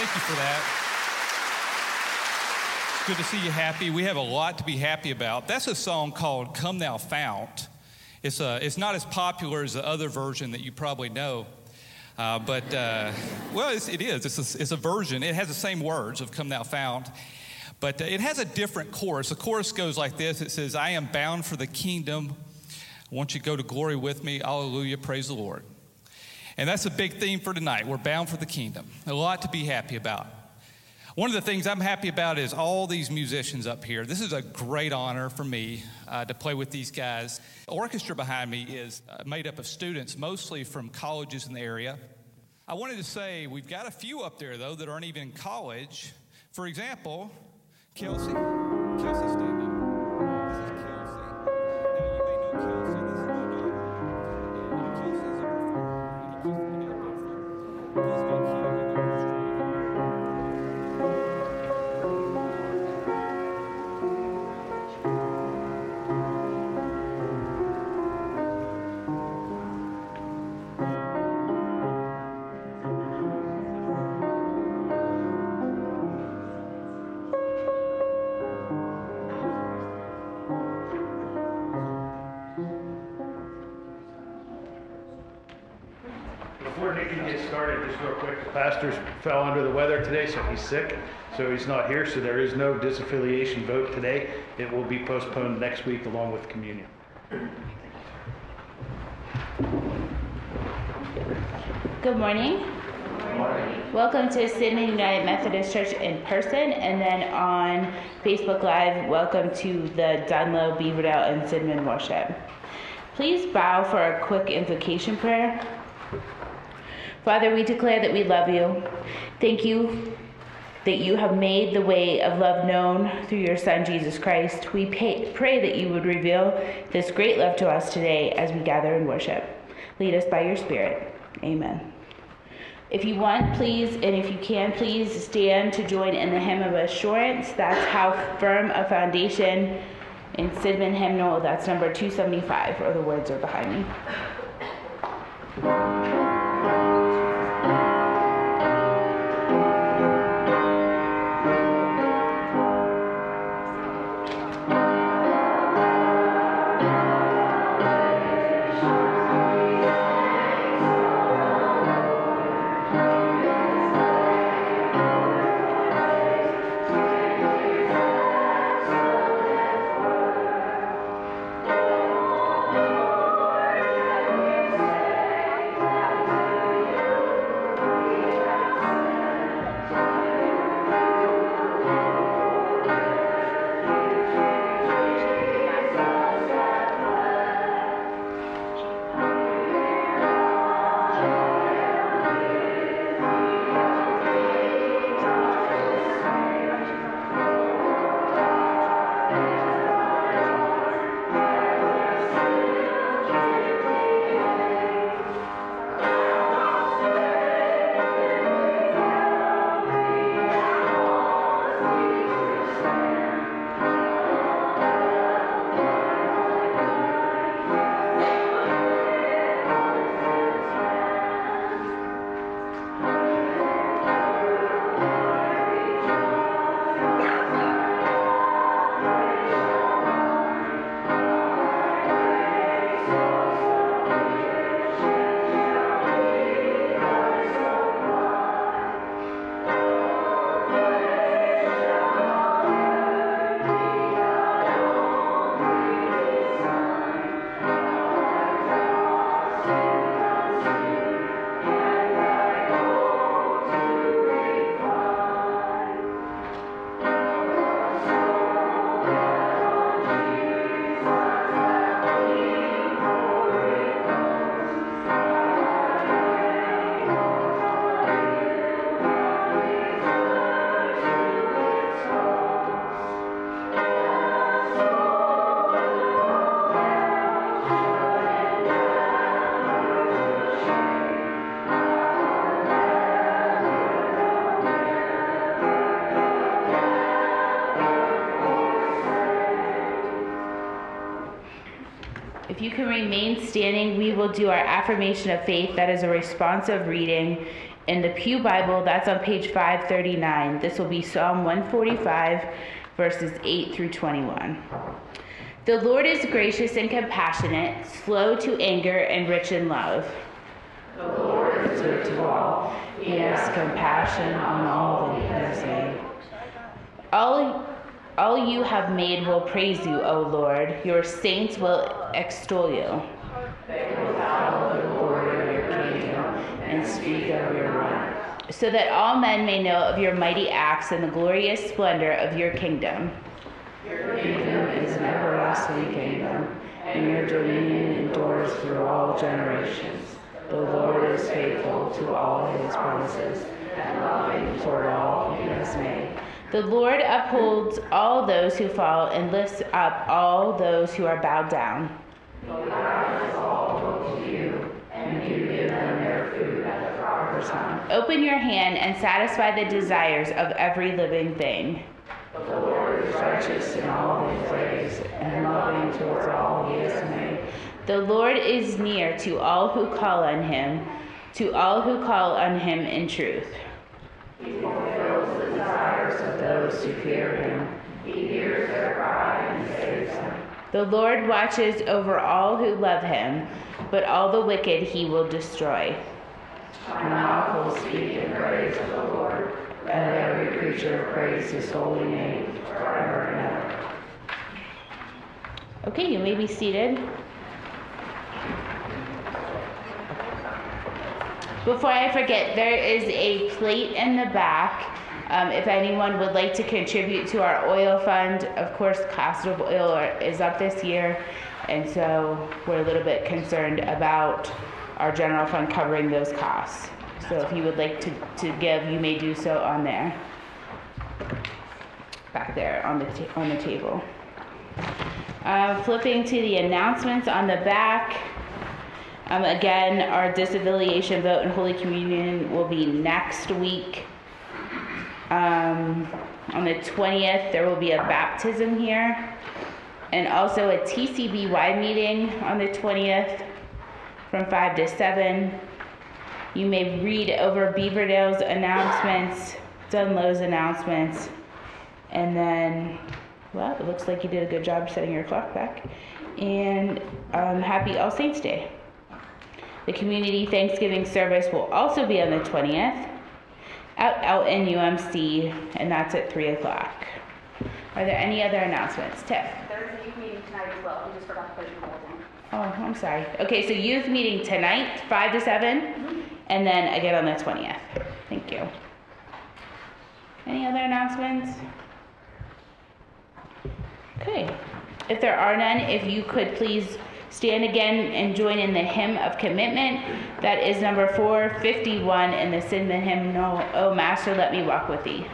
Thank you for that. It's good to see you happy. We have a lot to be happy about. That's a song called Come Thou Fount. It's, a, it's not as popular as the other version that you probably know. Uh, but, uh, well, it's, it is. It's a, it's a version. It has the same words of Come Thou Fount. But uh, it has a different chorus. The chorus goes like this It says, I am bound for the kingdom. I want you go to glory with me. Hallelujah. Praise the Lord. And that's a big theme for tonight. We're bound for the kingdom. A lot to be happy about. One of the things I'm happy about is all these musicians up here. This is a great honor for me uh, to play with these guys. The orchestra behind me is uh, made up of students, mostly from colleges in the area. I wanted to say we've got a few up there, though, that aren't even in college. For example, Kelsey. Kelsey, stand. Started, just real quick, the pastor fell under the weather today, so he's sick. So he's not here, so there is no disaffiliation vote today. It will be postponed next week along with communion. Good morning. Welcome to Sydney United Methodist Church in person, and then on Facebook Live, welcome to the Dunlo, Beaverdale, and Sidman worship. Please bow for a quick invocation prayer. Father, we declare that we love you. Thank you that you have made the way of love known through your Son, Jesus Christ. We pay, pray that you would reveal this great love to us today as we gather and worship. Lead us by your Spirit. Amen. If you want, please, and if you can, please stand to join in the hymn of assurance. That's how firm a foundation in Sidman hymnal. That's number 275, or the words are behind me. If you can remain standing, we will do our affirmation of faith that is a responsive reading In the Pew Bible, that's on page 539. This will be Psalm 145, verses 8 through 21. The Lord is gracious and compassionate, slow to anger, and rich in love. The Lord is good to all. He has compassion on all that he has made. All, all you have made will praise you, O Lord. Your saints will extol you. So that all men may know of your mighty acts and the glorious splendor of your kingdom. Your kingdom is an everlasting kingdom, and your dominion endures through all generations. The Lord is faithful to all his promises and loving toward all he has made. The Lord upholds all those who fall and lifts up all those who are bowed down. The Lord all to you, and you give them their food at the proper time. Open your hand and satisfy the desires of every living thing. The Lord is righteous in all his ways and loving towards all he has made. The Lord is near to all who call on him, to all who call on him in truth. Of those who fear him. He hears their cry and saves them. The Lord watches over all who love him, but all the wicked he will destroy. My mouth will speak in praise of the Lord. Let every creature praise his holy name forever and ever. Okay, you may be seated. Before I forget, there is a plate in the back. Um, if anyone would like to contribute to our oil fund, of course, cost of oil are- is up this year, and so we're a little bit concerned about our general fund covering those costs. So if you would like to, to give, you may do so on there. Back there on the, on the table. Uh, flipping to the announcements on the back. Um, again, our disaffiliation vote in Holy Communion will be next week. Um, on the 20th, there will be a baptism here. And also a TCBY meeting on the 20th from 5 to 7. You may read over Beaverdale's announcements, Dunlo's announcements, and then, well, it looks like you did a good job setting your clock back. And um, happy All Saints Day. The community Thanksgiving service will also be on the 20th out, out in UMC, and that's at 3 o'clock. Are there any other announcements? Tiff? There's a youth meeting tonight as well, we just forgot to put it in bulletin. Oh, I'm sorry. Okay, so youth meeting tonight, 5 to 7, mm-hmm. and then again on the 20th. Thank you. Any other announcements? Okay. If there are none, if you could please stand again and join in the hymn of commitment. That is number 451 in the Cinnamon hymnal, Oh Master, let me walk with thee.